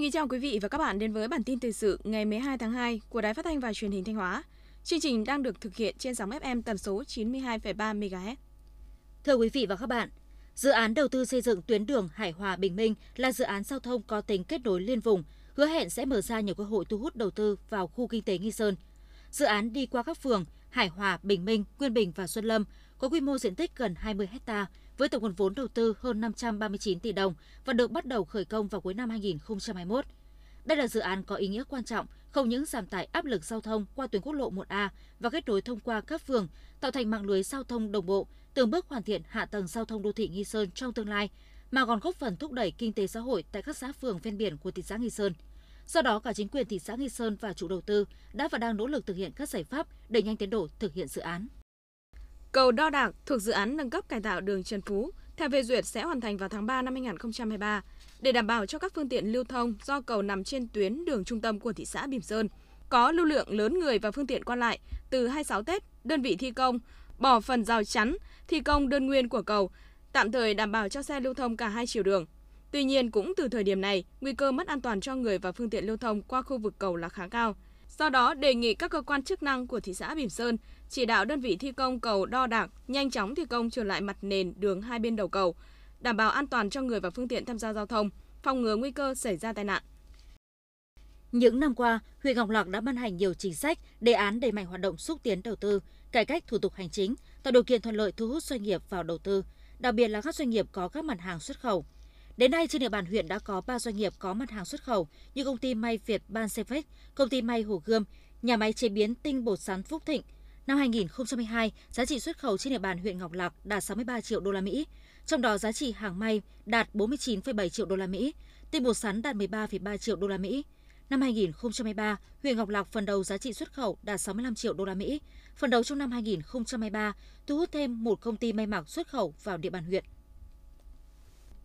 Xin kính chào quý vị và các bạn đến với bản tin thời sự ngày 12 tháng 2 của Đài Phát thanh và Truyền hình Thanh Hóa. Chương trình đang được thực hiện trên sóng FM tần số 92,3 MHz. Thưa quý vị và các bạn, dự án đầu tư xây dựng tuyến đường Hải Hòa Bình Minh là dự án giao thông có tính kết nối liên vùng, hứa hẹn sẽ mở ra nhiều cơ hội thu hút đầu tư vào khu kinh tế Nghi Sơn. Dự án đi qua các phường Hải Hòa, Bình Minh, Nguyên Bình và Xuân Lâm có quy mô diện tích gần 20 hectare với tổng nguồn vốn đầu tư hơn 539 tỷ đồng và được bắt đầu khởi công vào cuối năm 2021. Đây là dự án có ý nghĩa quan trọng, không những giảm tải áp lực giao thông qua tuyến quốc lộ 1A và kết nối thông qua các phường, tạo thành mạng lưới giao thông đồng bộ, từng bước hoàn thiện hạ tầng giao thông đô thị Nghi Sơn trong tương lai, mà còn góp phần thúc đẩy kinh tế xã hội tại các xã phường ven biển của thị xã Nghi Sơn. Do đó, cả chính quyền thị xã Nghi Sơn và chủ đầu tư đã và đang nỗ lực thực hiện các giải pháp để nhanh tiến độ thực hiện dự án. Cầu Đo Đạc thuộc dự án nâng cấp cải tạo đường Trần Phú, theo phê duyệt sẽ hoàn thành vào tháng 3 năm 2023 để đảm bảo cho các phương tiện lưu thông do cầu nằm trên tuyến đường trung tâm của thị xã Bỉm Sơn. Có lưu lượng lớn người và phương tiện qua lại từ 26 Tết, đơn vị thi công bỏ phần rào chắn, thi công đơn nguyên của cầu, tạm thời đảm bảo cho xe lưu thông cả hai chiều đường. Tuy nhiên, cũng từ thời điểm này, nguy cơ mất an toàn cho người và phương tiện lưu thông qua khu vực cầu là khá cao. Do đó, đề nghị các cơ quan chức năng của thị xã Bỉm Sơn chỉ đạo đơn vị thi công cầu đo đạc nhanh chóng thi công trở lại mặt nền đường hai bên đầu cầu, đảm bảo an toàn cho người và phương tiện tham gia giao thông, phòng ngừa nguy cơ xảy ra tai nạn. Những năm qua, huyện Ngọc Lặc đã ban hành nhiều chính sách, đề án đẩy mạnh hoạt động xúc tiến đầu tư, cải cách thủ tục hành chính, tạo điều kiện thuận lợi thu hút doanh nghiệp vào đầu tư, đặc biệt là các doanh nghiệp có các mặt hàng xuất khẩu. Đến nay, trên địa bàn huyện đã có 3 doanh nghiệp có mặt hàng xuất khẩu như công ty may Việt Ban Sefex, công ty may Hồ Gươm, nhà máy chế biến tinh bột sắn Phúc Thịnh. Năm 2022, giá trị xuất khẩu trên địa bàn huyện Ngọc Lặc đạt 63 triệu đô la Mỹ, trong đó giá trị hàng may đạt 49,7 triệu đô la Mỹ, tinh bột sắn đạt 13,3 triệu đô la Mỹ. Năm 2023, huyện Ngọc Lặc phần đầu giá trị xuất khẩu đạt 65 triệu đô la Mỹ. Phần đầu trong năm 2023, thu hút thêm một công ty may mặc xuất khẩu vào địa bàn huyện.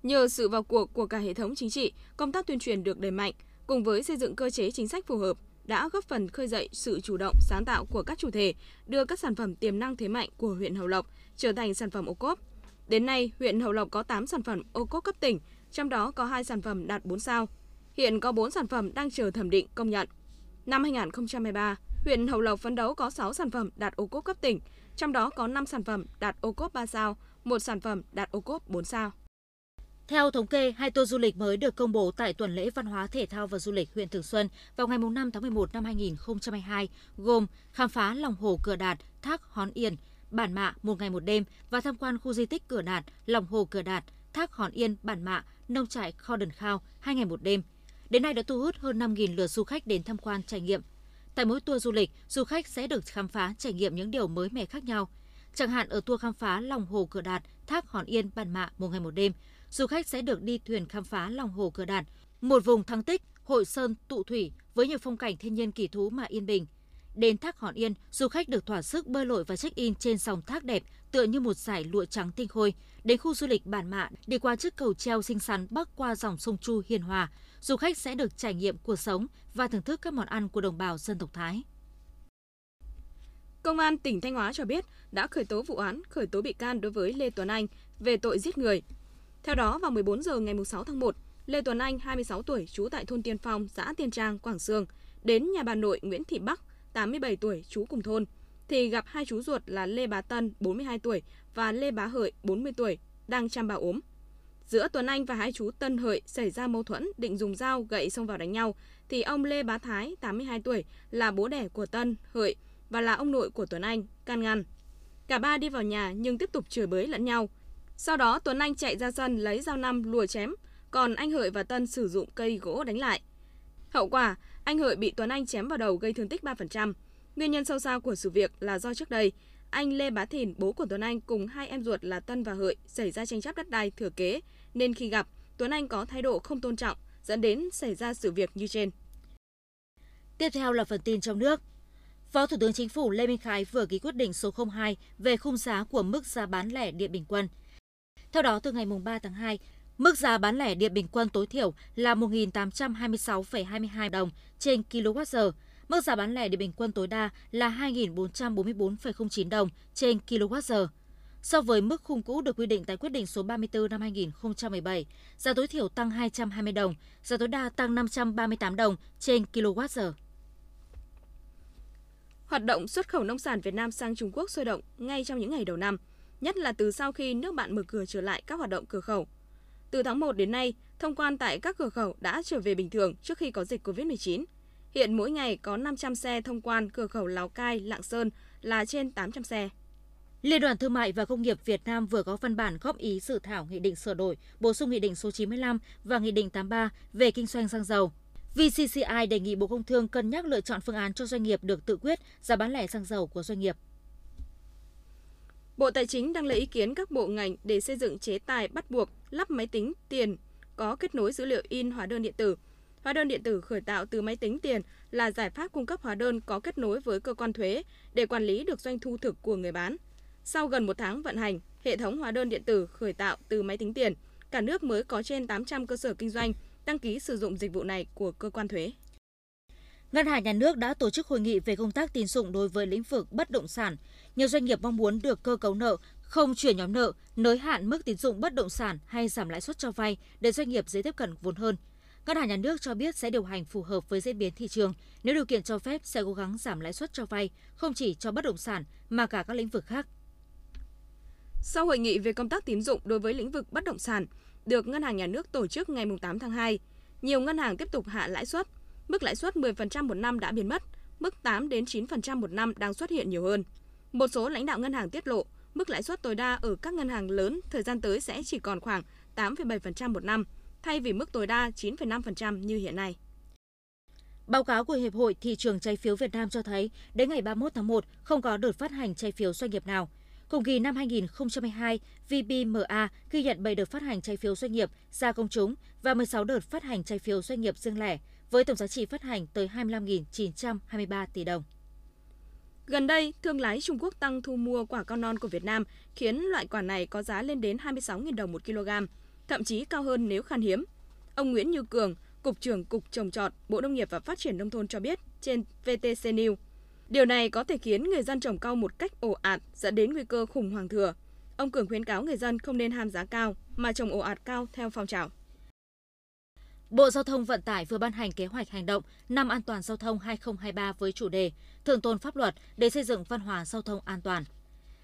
Nhờ sự vào cuộc của cả hệ thống chính trị, công tác tuyên truyền được đẩy mạnh, cùng với xây dựng cơ chế chính sách phù hợp, đã góp phần khơi dậy sự chủ động, sáng tạo của các chủ thể, đưa các sản phẩm tiềm năng thế mạnh của huyện Hậu Lộc trở thành sản phẩm ô cốp. Đến nay, huyện Hậu Lộc có 8 sản phẩm ô cốp cấp tỉnh, trong đó có 2 sản phẩm đạt 4 sao. Hiện có 4 sản phẩm đang chờ thẩm định công nhận. Năm 2023, huyện Hậu Lộc phấn đấu có 6 sản phẩm đạt ô cốp cấp tỉnh, trong đó có 5 sản phẩm đạt ô cốp 3 sao, một sản phẩm đạt ô cốp 4 sao. Theo thống kê, hai tour du lịch mới được công bố tại tuần lễ văn hóa thể thao và du lịch huyện Thường Xuân vào ngày 5 tháng 11 năm 2022, gồm khám phá lòng hồ Cửa Đạt, thác Hón Yên, Bản Mạ một ngày một đêm và tham quan khu di tích Cửa Đạt, lòng hồ Cửa Đạt, thác Hòn Yên, Bản Mạ, nông trại Kho Đần Khao hai ngày một đêm. Đến nay đã thu hút hơn 5.000 lượt du khách đến tham quan trải nghiệm. Tại mỗi tour du lịch, du khách sẽ được khám phá trải nghiệm những điều mới mẻ khác nhau. Chẳng hạn ở tour khám phá lòng hồ Cửa Đạt, thác Hòn Yên, Bản Mạ một ngày một đêm, du khách sẽ được đi thuyền khám phá lòng hồ Cửa Đạt, một vùng thắng tích, hội sơn tụ thủy với nhiều phong cảnh thiên nhiên kỳ thú mà yên bình. Đến thác Hòn Yên, du khách được thỏa sức bơi lội và check-in trên dòng thác đẹp tựa như một dải lụa trắng tinh khôi. Đến khu du lịch Bản Mạ, đi qua chiếc cầu treo xinh xắn bắc qua dòng sông Chu hiền hòa, du khách sẽ được trải nghiệm cuộc sống và thưởng thức các món ăn của đồng bào dân tộc Thái. Công an tỉnh Thanh Hóa cho biết đã khởi tố vụ án, khởi tố bị can đối với Lê Tuấn Anh về tội giết người. Theo đó, vào 14 giờ ngày 6 tháng 1, Lê Tuấn Anh, 26 tuổi, trú tại thôn Tiên Phong, xã Tiên Trang, Quảng Sương, đến nhà bà nội Nguyễn Thị Bắc, 87 tuổi, trú cùng thôn, thì gặp hai chú ruột là Lê Bá Tân, 42 tuổi và Lê Bá Hợi, 40 tuổi, đang chăm bà ốm. Giữa Tuấn Anh và hai chú Tân Hợi xảy ra mâu thuẫn định dùng dao gậy xông vào đánh nhau, thì ông Lê Bá Thái, 82 tuổi, là bố đẻ của Tân, Hợi và là ông nội của Tuấn Anh, can ngăn. Cả ba đi vào nhà nhưng tiếp tục chửi bới lẫn nhau. Sau đó Tuấn Anh chạy ra sân lấy dao năm lùa chém, còn anh Hợi và Tân sử dụng cây gỗ đánh lại. Hậu quả, anh Hợi bị Tuấn Anh chém vào đầu gây thương tích 3%. Nguyên nhân sâu xa của sự việc là do trước đây, anh Lê Bá Thìn, bố của Tuấn Anh cùng hai em ruột là Tân và Hợi xảy ra tranh chấp đất đai thừa kế, nên khi gặp, Tuấn Anh có thái độ không tôn trọng, dẫn đến xảy ra sự việc như trên. Tiếp theo là phần tin trong nước. Phó Thủ tướng Chính phủ Lê Minh Khái vừa ký quyết định số 02 về khung giá của mức giá bán lẻ điện bình quân. Theo đó, từ ngày 3 tháng 2, mức giá bán lẻ điện bình quân tối thiểu là 1.826,22 đồng trên kWh, mức giá bán lẻ điện bình quân tối đa là 2.444,09 đồng trên kWh. so với mức khung cũ được quy định tại quyết định số 34 năm 2017. Giá tối thiểu tăng 220 đồng, giá tối đa tăng 538 đồng trên kWh. Hoạt động xuất khẩu nông sản Việt Nam sang Trung Quốc sôi động ngay trong những ngày đầu năm, nhất là từ sau khi nước bạn mở cửa trở lại các hoạt động cửa khẩu. Từ tháng 1 đến nay, thông quan tại các cửa khẩu đã trở về bình thường trước khi có dịch COVID-19. Hiện mỗi ngày có 500 xe thông quan cửa khẩu Lào Cai, Lạng Sơn là trên 800 xe. Liên đoàn Thương mại và Công nghiệp Việt Nam vừa có văn bản góp ý dự thảo nghị định sửa đổi, bổ sung nghị định số 95 và nghị định 83 về kinh doanh xăng dầu. VCCI đề nghị Bộ Công Thương cân nhắc lựa chọn phương án cho doanh nghiệp được tự quyết giá bán lẻ xăng dầu của doanh nghiệp. Bộ Tài chính đang lấy ý kiến các bộ ngành để xây dựng chế tài bắt buộc lắp máy tính tiền có kết nối dữ liệu in hóa đơn điện tử. Hóa đơn điện tử khởi tạo từ máy tính tiền là giải pháp cung cấp hóa đơn có kết nối với cơ quan thuế để quản lý được doanh thu thực của người bán. Sau gần một tháng vận hành, hệ thống hóa đơn điện tử khởi tạo từ máy tính tiền, cả nước mới có trên 800 cơ sở kinh doanh đăng ký sử dụng dịch vụ này của cơ quan thuế. Ngân hàng Nhà nước đã tổ chức hội nghị về công tác tín dụng đối với lĩnh vực bất động sản. Nhiều doanh nghiệp mong muốn được cơ cấu nợ, không chuyển nhóm nợ, nới hạn mức tín dụng bất động sản hay giảm lãi suất cho vay để doanh nghiệp dễ tiếp cận vốn hơn. Ngân hàng Nhà nước cho biết sẽ điều hành phù hợp với diễn biến thị trường. Nếu điều kiện cho phép sẽ cố gắng giảm lãi suất cho vay, không chỉ cho bất động sản mà cả các lĩnh vực khác. Sau hội nghị về công tác tín dụng đối với lĩnh vực bất động sản được Ngân hàng Nhà nước tổ chức ngày 8 tháng 2, nhiều ngân hàng tiếp tục hạ lãi suất. Mức lãi suất 10% một năm đã biến mất, mức 8 đến 9% một năm đang xuất hiện nhiều hơn. Một số lãnh đạo ngân hàng tiết lộ, mức lãi suất tối đa ở các ngân hàng lớn thời gian tới sẽ chỉ còn khoảng 8,7% một năm, thay vì mức tối đa 9,5% như hiện nay. Báo cáo của Hiệp hội Thị trường trái phiếu Việt Nam cho thấy, đến ngày 31 tháng 1 không có đợt phát hành trái phiếu doanh nghiệp nào. Cùng kỳ năm 2022, VBMA ghi nhận 7 đợt phát hành trái phiếu doanh nghiệp ra công chúng và 16 đợt phát hành trái phiếu doanh nghiệp riêng lẻ, với tổng giá trị phát hành tới 25.923 tỷ đồng. Gần đây, thương lái Trung Quốc tăng thu mua quả cao non của Việt Nam, khiến loại quả này có giá lên đến 26.000 đồng một kg, thậm chí cao hơn nếu khan hiếm. Ông Nguyễn Như Cường, Cục trưởng Cục Trồng Trọt, Bộ Nông nghiệp và Phát triển Nông thôn cho biết trên VTC News, Điều này có thể khiến người dân trồng cao một cách ồ ạt dẫn đến nguy cơ khủng hoảng thừa. Ông Cường khuyến cáo người dân không nên ham giá cao mà trồng ồ ạt cao theo phong trào. Bộ Giao thông Vận tải vừa ban hành kế hoạch hành động năm an toàn giao thông 2023 với chủ đề Thượng tôn pháp luật để xây dựng văn hóa giao thông an toàn.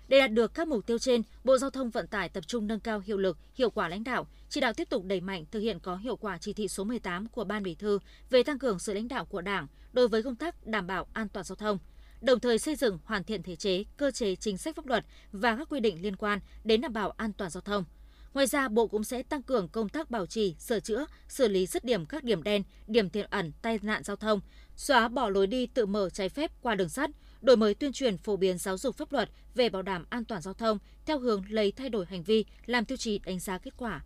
Để đạt được các mục tiêu trên, Bộ Giao thông Vận tải tập trung nâng cao hiệu lực, hiệu quả lãnh đạo, chỉ đạo tiếp tục đẩy mạnh thực hiện có hiệu quả chỉ thị số 18 của Ban Bí thư về tăng cường sự lãnh đạo của Đảng đối với công tác đảm bảo an toàn giao thông, đồng thời xây dựng hoàn thiện thể chế, cơ chế chính sách pháp luật và các quy định liên quan đến đảm bảo an toàn giao thông. Ngoài ra, Bộ cũng sẽ tăng cường công tác bảo trì, sửa chữa, xử lý dứt điểm các điểm đen, điểm tiềm ẩn tai nạn giao thông, xóa bỏ lối đi tự mở trái phép qua đường sắt, đổi mới tuyên truyền phổ biến giáo dục pháp luật về bảo đảm an toàn giao thông theo hướng lấy thay đổi hành vi làm tiêu chí đánh giá kết quả.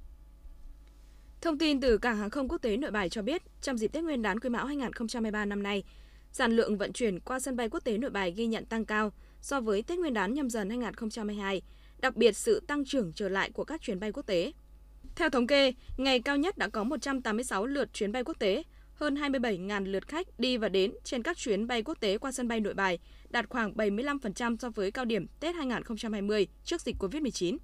Thông tin từ Cảng hàng không quốc tế Nội Bài cho biết, trong dịp Tết Nguyên đán Quý Mão 2023 năm nay, sản lượng vận chuyển qua sân bay quốc tế Nội Bài ghi nhận tăng cao so với Tết Nguyên đán nhâm dần 2022, đặc biệt sự tăng trưởng trở lại của các chuyến bay quốc tế. Theo thống kê, ngày cao nhất đã có 186 lượt chuyến bay quốc tế, hơn 27.000 lượt khách đi và đến trên các chuyến bay quốc tế qua sân bay Nội Bài, đạt khoảng 75% so với cao điểm Tết 2020 trước dịch COVID-19.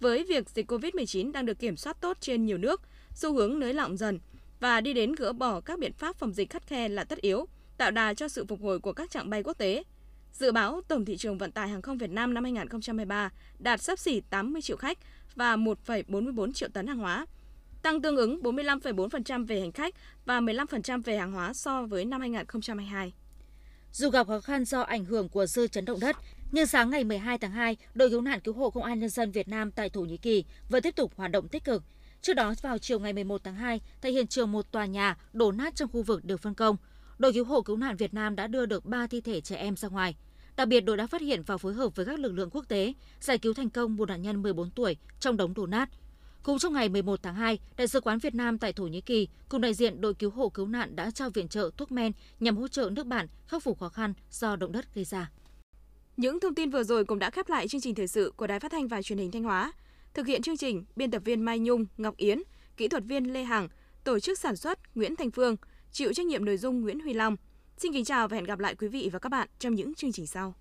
Với việc dịch COVID-19 đang được kiểm soát tốt trên nhiều nước, xu hướng nới lỏng dần và đi đến gỡ bỏ các biện pháp phòng dịch khắt khe là tất yếu, tạo đà cho sự phục hồi của các trạng bay quốc tế. Dự báo tổng thị trường vận tải hàng không Việt Nam năm 2023 đạt sấp xỉ 80 triệu khách và 1,44 triệu tấn hàng hóa, tăng tương ứng 45,4% về hành khách và 15% về hàng hóa so với năm 2022. Dù gặp khó khăn do ảnh hưởng của dư chấn động đất, nhưng sáng ngày 12 tháng 2, đội cứu nạn cứu hộ Công an Nhân dân Việt Nam tại Thổ Nhĩ Kỳ vẫn tiếp tục hoạt động tích cực. Trước đó, vào chiều ngày 11 tháng 2, tại hiện trường một tòa nhà đổ nát trong khu vực được phân công, đội cứu hộ cứu nạn Việt Nam đã đưa được 3 thi thể trẻ em ra ngoài. Đặc biệt, đội đã phát hiện và phối hợp với các lực lượng quốc tế giải cứu thành công một nạn nhân 14 tuổi trong đống đổ nát. Cũng trong ngày 11 tháng 2, Đại sứ quán Việt Nam tại Thổ Nhĩ Kỳ cùng đại diện đội cứu hộ cứu nạn đã trao viện trợ thuốc men nhằm hỗ trợ nước bạn khắc phục khó khăn do động đất gây ra. Những thông tin vừa rồi cũng đã khép lại chương trình thời sự của Đài Phát thanh và Truyền hình Thanh Hóa. Thực hiện chương trình, biên tập viên Mai Nhung, Ngọc Yến, kỹ thuật viên Lê Hằng, tổ chức sản xuất Nguyễn Thành Phương, chịu trách nhiệm nội dung Nguyễn Huy Long. Xin kính chào và hẹn gặp lại quý vị và các bạn trong những chương trình sau.